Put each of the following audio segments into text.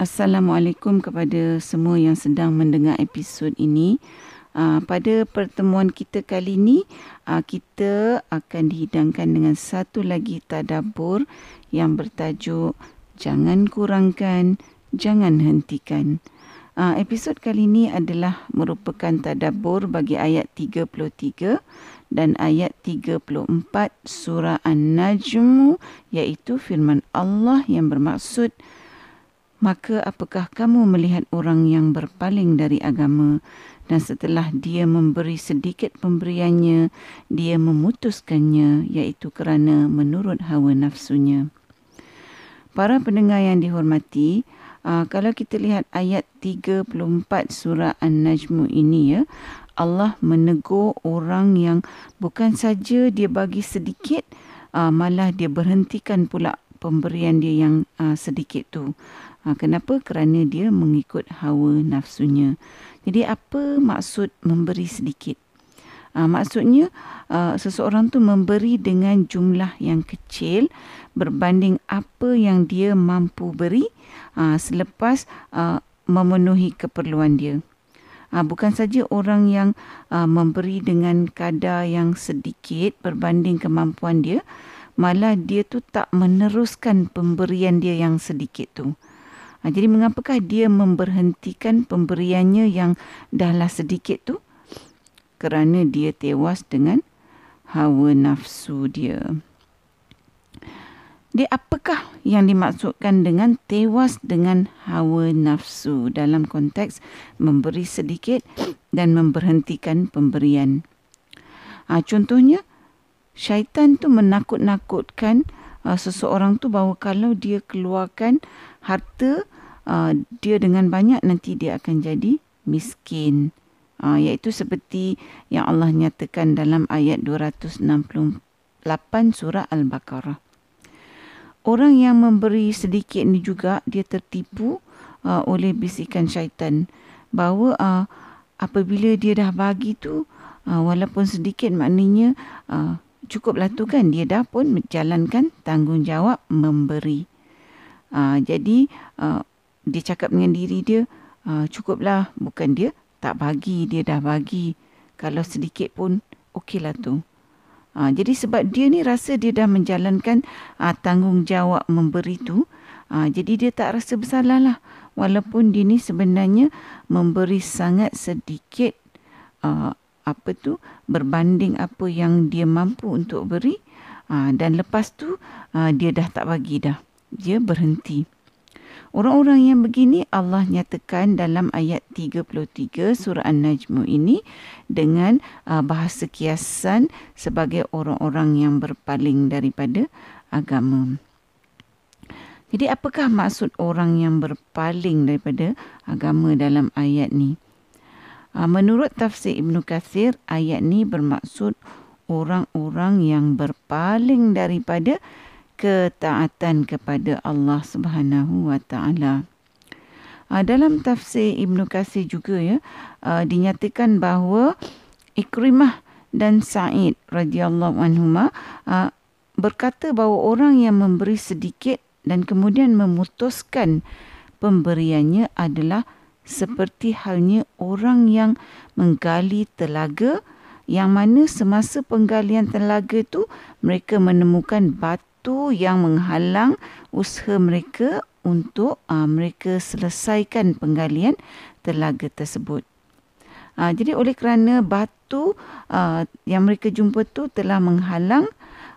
Assalamualaikum kepada semua yang sedang mendengar episod ini. Uh, pada pertemuan kita kali ini, uh, kita akan dihidangkan dengan satu lagi tadabur yang bertajuk Jangan Kurangkan, Jangan Hentikan. Uh, episod kali ini adalah merupakan tadabur bagi ayat 33 dan ayat 34 surah An-Najm iaitu firman Allah yang bermaksud Maka apakah kamu melihat orang yang berpaling dari agama dan setelah dia memberi sedikit pemberiannya, dia memutuskannya iaitu kerana menurut hawa nafsunya. Para pendengar yang dihormati, uh, kalau kita lihat ayat 34 surah An-Najm ini ya, Allah menegur orang yang bukan saja dia bagi sedikit, uh, malah dia berhentikan pula pemberian dia yang uh, sedikit tu. Ha, kenapa? Kerana dia mengikut hawa nafsunya. Jadi apa maksud memberi sedikit? Ha, maksudnya uh, seseorang tu memberi dengan jumlah yang kecil berbanding apa yang dia mampu beri uh, selepas uh, memenuhi keperluan dia. Uh, bukan saja orang yang uh, memberi dengan kadar yang sedikit berbanding kemampuan dia, malah dia tu tak meneruskan pemberian dia yang sedikit tu. Ha, jadi mengapakah dia memberhentikan pemberiannya yang dahlah sedikit tu? Kerana dia tewas dengan hawa nafsu dia. Dia apakah yang dimaksudkan dengan tewas dengan hawa nafsu dalam konteks memberi sedikit dan memberhentikan pemberian? Ha, contohnya, syaitan tu menakut-nakutkan uh, seseorang tu bahawa kalau dia keluarkan harta uh, dia dengan banyak nanti dia akan jadi miskin. Uh, iaitu seperti yang Allah nyatakan dalam ayat 268 surah Al-Baqarah. Orang yang memberi sedikit ni juga dia tertipu uh, oleh bisikan syaitan bahawa uh, apabila dia dah bagi tu uh, walaupun sedikit maknanya uh, cukuplah tu kan dia dah pun menjalankan tanggungjawab memberi. Uh, jadi uh, dia cakap dengan diri dia uh, cukuplah bukan dia tak bagi dia dah bagi kalau sedikit pun okeylah tu. Uh, jadi sebab dia ni rasa dia dah menjalankan uh, tanggungjawab memberi tu uh, jadi dia tak rasa bersalah lah walaupun dia ni sebenarnya memberi sangat sedikit uh, apa tu berbanding apa yang dia mampu untuk beri uh, dan lepas tu uh, dia dah tak bagi dah dia berhenti. Orang-orang yang begini Allah nyatakan dalam ayat 33 surah An-Najm ini dengan uh, bahasa kiasan sebagai orang-orang yang berpaling daripada agama. Jadi apakah maksud orang yang berpaling daripada agama dalam ayat ni? Uh, menurut tafsir Ibn Kathir, ayat ni bermaksud orang-orang yang berpaling daripada ketaatan kepada Allah Subhanahu wa taala. Uh, dalam tafsir Ibnu Katsir juga ya uh, dinyatakan bahawa Ikrimah dan Sa'id radhiyallahu anhuma berkata bahawa orang yang memberi sedikit dan kemudian memutuskan pemberiannya adalah seperti halnya orang yang menggali telaga yang mana semasa penggalian telaga itu mereka menemukan batu yang menghalang usaha mereka untuk uh, mereka selesaikan penggalian telaga tersebut. Uh, jadi oleh kerana batu uh, yang mereka jumpa tu telah menghalang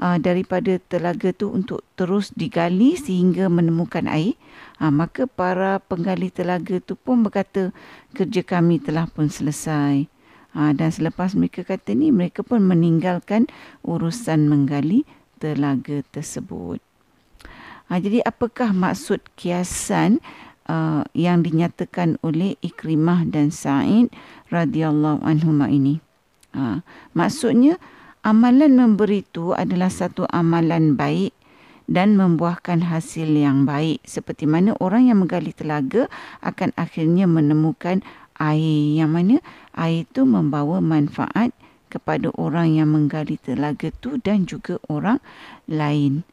uh, daripada telaga tu untuk terus digali sehingga menemukan air, uh, maka para penggali telaga tu pun berkata kerja kami telah pun selesai. Uh, dan selepas mereka kata ni mereka pun meninggalkan urusan menggali telaga tersebut. Ha, jadi apakah maksud kiasan uh, yang dinyatakan oleh Ikrimah dan Sa'id radhiyallahu anhuma ini? Ha, maksudnya amalan memberi itu adalah satu amalan baik dan membuahkan hasil yang baik seperti mana orang yang menggali telaga akan akhirnya menemukan air yang mana air itu membawa manfaat kepada orang yang menggali telaga tu dan juga orang lain.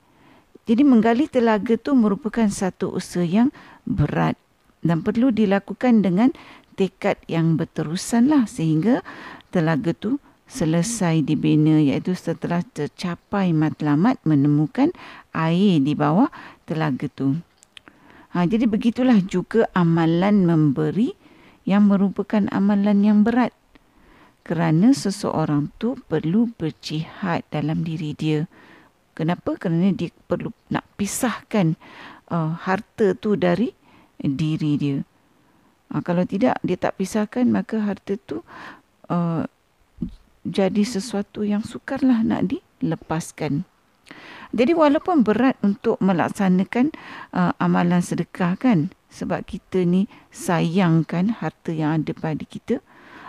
Jadi menggali telaga tu merupakan satu usaha yang berat dan perlu dilakukan dengan tekad yang berterusan lah sehingga telaga tu selesai dibina iaitu setelah tercapai matlamat menemukan air di bawah telaga tu. Ha, jadi begitulah juga amalan memberi yang merupakan amalan yang berat kerana seseorang tu perlu berjihad dalam diri dia. Kenapa? Kerana dia perlu nak pisahkan uh, harta tu dari diri dia. Uh, kalau tidak, dia tak pisahkan, maka harta tu uh, jadi sesuatu yang sukarlah nak dilepaskan. Jadi walaupun berat untuk melaksanakan uh, amalan sedekah kan sebab kita ni sayangkan harta yang ada pada kita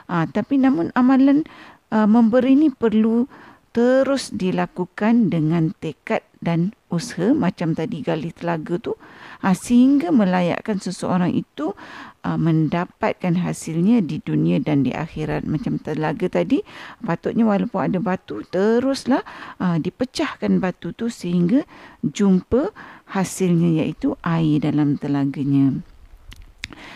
uh, tapi namun amalan uh, memberi ni perlu terus dilakukan dengan tekad dan usaha macam tadi gali telaga tu uh, sehingga melayakkan seseorang itu uh, mendapatkan hasilnya di dunia dan di akhirat. Macam telaga tadi patutnya walaupun ada batu teruslah uh, dipecahkan batu tu sehingga jumpa hasilnya iaitu air dalam telaganya.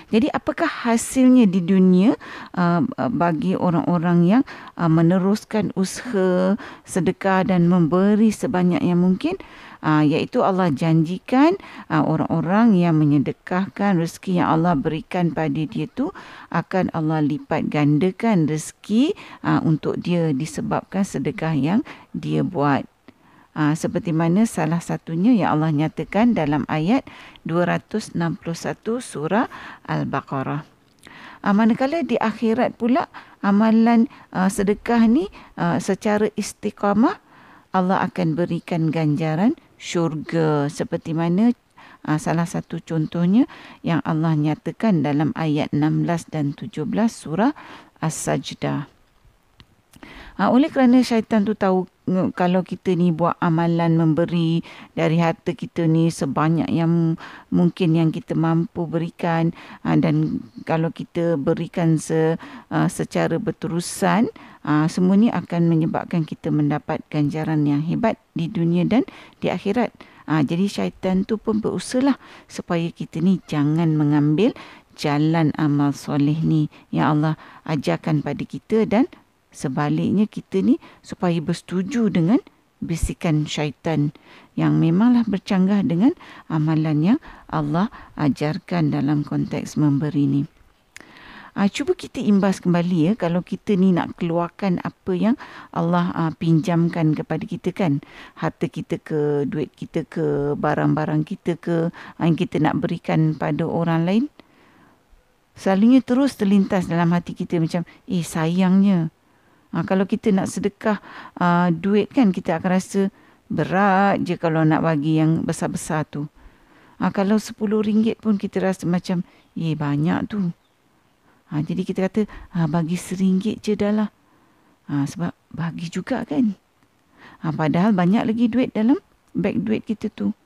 Jadi apakah hasilnya di dunia uh, bagi orang-orang yang uh, meneruskan usaha sedekah dan memberi sebanyak yang mungkin uh, iaitu Allah janjikan uh, orang-orang yang menyedekahkan rezeki yang Allah berikan pada dia tu akan Allah lipat gandakan rezeki uh, untuk dia disebabkan sedekah yang dia buat. Uh, seperti mana salah satunya yang Allah nyatakan dalam ayat 261 surah Al-Baqarah. Uh, manakala di akhirat pula amalan uh, sedekah ni uh, secara istiqamah Allah akan berikan ganjaran syurga seperti mana uh, salah satu contohnya yang Allah nyatakan dalam ayat 16 dan 17 surah As-Sajdah. Uh, oleh kerana syaitan tu tahu kalau kita ni buat amalan memberi dari harta kita ni sebanyak yang mungkin yang kita mampu berikan uh, dan kalau kita berikan se, uh, secara berterusan uh, semua ni akan menyebabkan kita mendapat ganjaran yang hebat di dunia dan di akhirat. Uh, jadi syaitan tu pun berusaha supaya kita ni jangan mengambil jalan amal soleh ni yang Allah ajarkan pada kita dan Sebaliknya kita ni supaya bersetuju dengan bisikan syaitan yang memanglah bercanggah dengan amalan yang Allah ajarkan dalam konteks memberi ni. Uh, cuba kita imbas kembali ya kalau kita ni nak keluarkan apa yang Allah uh, pinjamkan kepada kita kan. Harta kita ke, duit kita ke, barang-barang kita ke uh, yang kita nak berikan pada orang lain. Selalunya terus terlintas dalam hati kita macam eh sayangnya Ha, kalau kita nak sedekah uh, duit kan kita akan rasa berat je kalau nak bagi yang besar-besar tu. Ha, kalau RM10 pun kita rasa macam eh banyak tu. Ha, jadi kita kata ha, bagi RM1 je dah lah. Ha, sebab bagi juga kan. Ha, padahal banyak lagi duit dalam beg duit kita tu.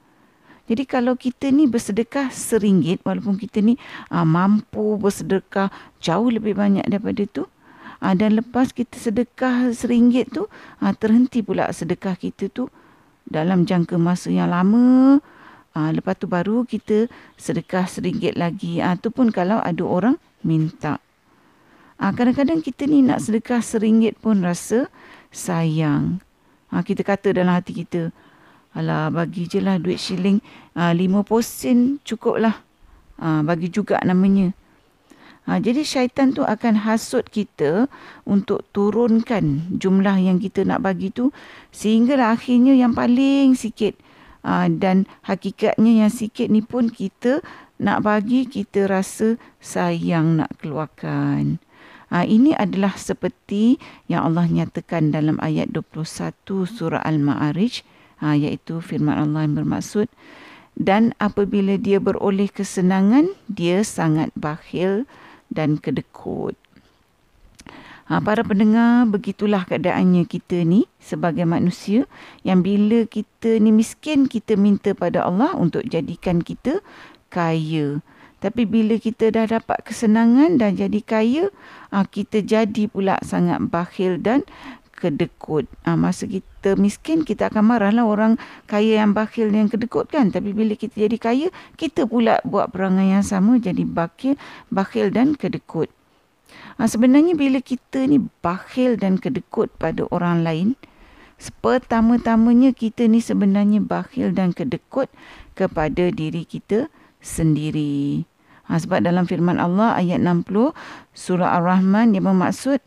Jadi kalau kita ni bersedekah RM1 walaupun kita ni ha, mampu bersedekah jauh lebih banyak daripada tu. Ha, dan lepas kita sedekah seringgit tu, ha, terhenti pula sedekah kita tu dalam jangka masa yang lama. Ha, lepas tu baru kita sedekah seringgit lagi. Ha, tu pun kalau ada orang minta. Ha, kadang-kadang kita ni nak sedekah seringgit pun rasa sayang. Ha, kita kata dalam hati kita, Alah, bagi je lah duit shilling ha, 50 sen cukup lah. Ha, bagi juga namanya. Ha, jadi syaitan tu akan hasut kita untuk turunkan jumlah yang kita nak bagi tu sehinggalah akhirnya yang paling sikit ha, dan hakikatnya yang sikit ni pun kita nak bagi kita rasa sayang nak keluarkan. Ha, ini adalah seperti yang Allah nyatakan dalam ayat 21 surah Al-Ma'arij ha, iaitu firman Allah yang bermaksud dan apabila dia beroleh kesenangan dia sangat bakhil dan kedekut. Ha, para pendengar, begitulah keadaannya kita ni sebagai manusia yang bila kita ni miskin, kita minta pada Allah untuk jadikan kita kaya. Tapi bila kita dah dapat kesenangan dan jadi kaya, ha, kita jadi pula sangat bakhil dan kedekut. Ha, masa kita miskin, kita akan marahlah orang kaya yang bakhil yang kedekut kan. Tapi bila kita jadi kaya, kita pula buat perangai yang sama jadi bakhil, bakhil dan kedekut. Ha, sebenarnya bila kita ni bakhil dan kedekut pada orang lain, pertama-tamanya kita ni sebenarnya bakhil dan kedekut kepada diri kita sendiri. Ha, sebab dalam firman Allah ayat 60 surah Ar-Rahman yang bermaksud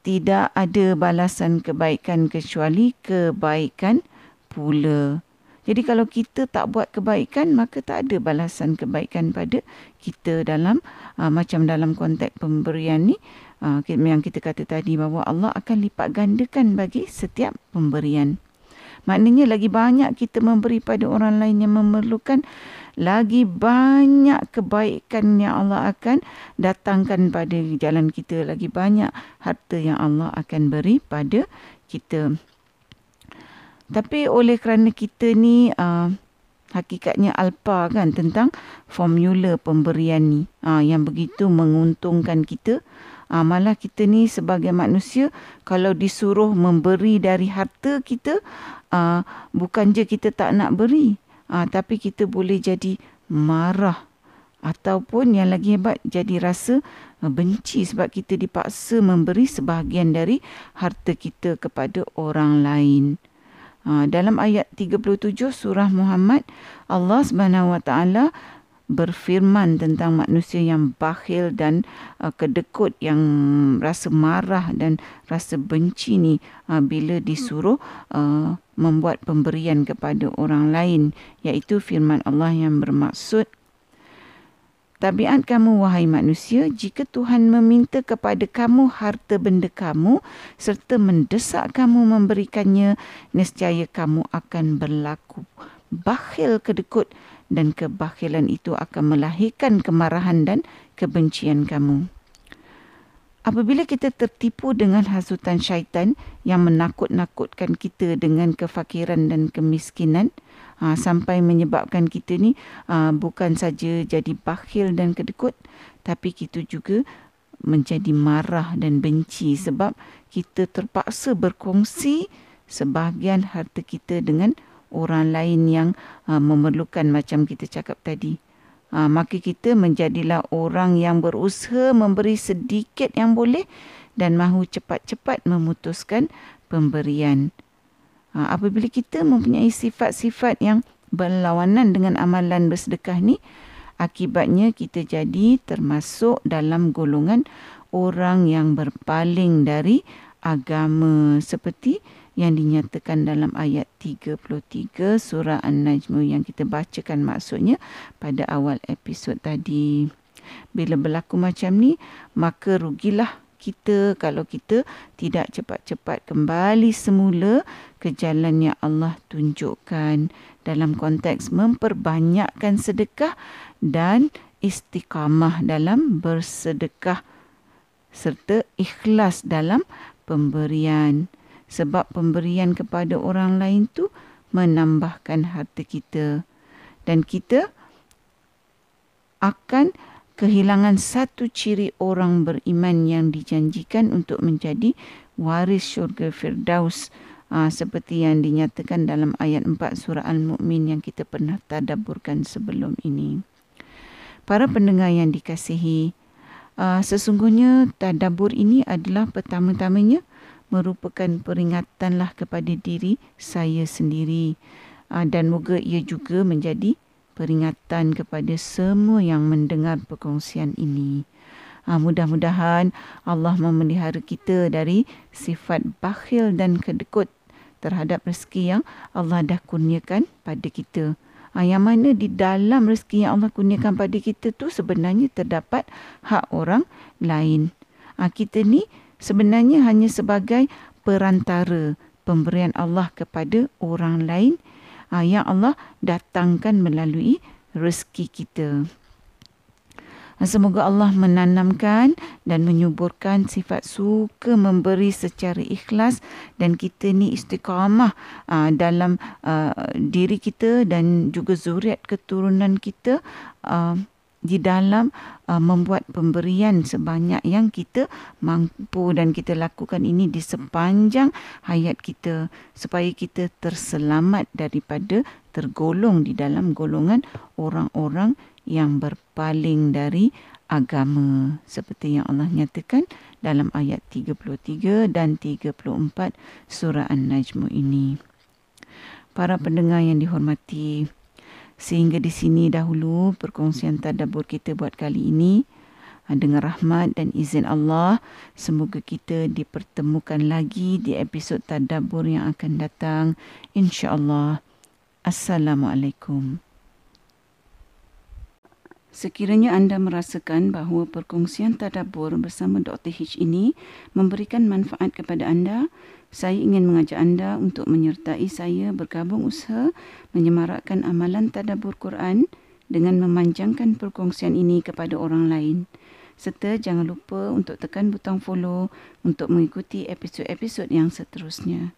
tidak ada balasan kebaikan kecuali kebaikan pula. Jadi kalau kita tak buat kebaikan maka tak ada balasan kebaikan pada kita dalam uh, macam dalam konteks pemberian ni uh, yang kita kata tadi bahawa Allah akan lipat gandakan bagi setiap pemberian. Maknanya lagi banyak kita memberi pada orang lain yang memerlukan lagi banyak kebaikan yang Allah akan datangkan pada jalan kita. Lagi banyak harta yang Allah akan beri pada kita. Tapi oleh kerana kita ni uh, hakikatnya alpa kan tentang formula pemberian ni. Uh, yang begitu menguntungkan kita. Uh, malah kita ni sebagai manusia kalau disuruh memberi dari harta kita uh, bukan je kita tak nak beri uh, tapi kita boleh jadi marah ataupun yang lagi hebat jadi rasa uh, benci sebab kita dipaksa memberi sebahagian dari harta kita kepada orang lain. Uh, dalam ayat 37 surah Muhammad Allah Subhanahu Wa Taala berfirman tentang manusia yang bakhil dan uh, kedekut yang rasa marah dan rasa benci ni uh, bila disuruh uh, membuat pemberian kepada orang lain iaitu firman Allah yang bermaksud Tabiat kamu wahai manusia jika Tuhan meminta kepada kamu harta benda kamu serta mendesak kamu memberikannya nescaya kamu akan berlaku bakhil kedekut dan kebakhilan itu akan melahirkan kemarahan dan kebencian kamu. Apabila kita tertipu dengan hasutan syaitan yang menakut-nakutkan kita dengan kefakiran dan kemiskinan ha, sampai menyebabkan kita ni ha, bukan saja jadi bakhil dan kedekut tapi kita juga menjadi marah dan benci sebab kita terpaksa berkongsi sebahagian harta kita dengan orang lain yang uh, memerlukan macam kita cakap tadi. Uh, maka kita menjadilah orang yang berusaha memberi sedikit yang boleh dan mahu cepat-cepat memutuskan pemberian. Uh, apabila kita mempunyai sifat-sifat yang berlawanan dengan amalan bersedekah ni, akibatnya kita jadi termasuk dalam golongan orang yang berpaling dari agama seperti yang dinyatakan dalam ayat 33 surah An-Najm yang kita bacakan maksudnya pada awal episod tadi. Bila berlaku macam ni, maka rugilah kita kalau kita tidak cepat-cepat kembali semula ke jalan yang Allah tunjukkan dalam konteks memperbanyakkan sedekah dan istiqamah dalam bersedekah serta ikhlas dalam pemberian sebab pemberian kepada orang lain tu menambahkan harta kita. Dan kita akan kehilangan satu ciri orang beriman yang dijanjikan untuk menjadi waris syurga firdaus aa, ah, seperti yang dinyatakan dalam ayat 4 surah al-mukmin yang kita pernah tadabburkan sebelum ini. Para pendengar yang dikasihi aa, ah, sesungguhnya tadabbur ini adalah pertama-tamanya merupakan peringatanlah kepada diri saya sendiri ah, dan moga ia juga menjadi peringatan kepada semua yang mendengar perkongsian ini. Ah, mudah-mudahan Allah memelihara kita dari sifat bakhil dan kedekut terhadap rezeki yang Allah dah kurniakan pada kita. Ah, yang mana di dalam rezeki yang Allah kurniakan pada kita tu sebenarnya terdapat hak orang lain. Kita ni sebenarnya hanya sebagai perantara pemberian Allah kepada orang lain uh, yang Allah datangkan melalui rezeki kita. Ah, semoga Allah menanamkan dan menyuburkan sifat suka memberi secara ikhlas dan kita ni istiqamah uh, dalam diri kita dan juga zuriat keturunan kita di dalam uh, membuat pemberian sebanyak yang kita mampu dan kita lakukan ini di sepanjang hayat kita supaya kita terselamat daripada tergolong di dalam golongan orang-orang yang berpaling dari agama seperti yang Allah nyatakan dalam ayat 33 dan 34 surah An-Najm ini. Para pendengar yang dihormati, Sehingga di sini dahulu perkongsian tadabbur kita buat kali ini. Ha, dengan rahmat dan izin Allah, semoga kita dipertemukan lagi di episod tadabbur yang akan datang. InsyaAllah. Assalamualaikum. Sekiranya anda merasakan bahawa perkongsian tadabbur bersama Dr. H ini memberikan manfaat kepada anda, saya ingin mengajak anda untuk menyertai saya bergabung usaha menyemarakkan amalan tadabur Quran dengan memanjangkan perkongsian ini kepada orang lain. Serta jangan lupa untuk tekan butang follow untuk mengikuti episod-episod yang seterusnya.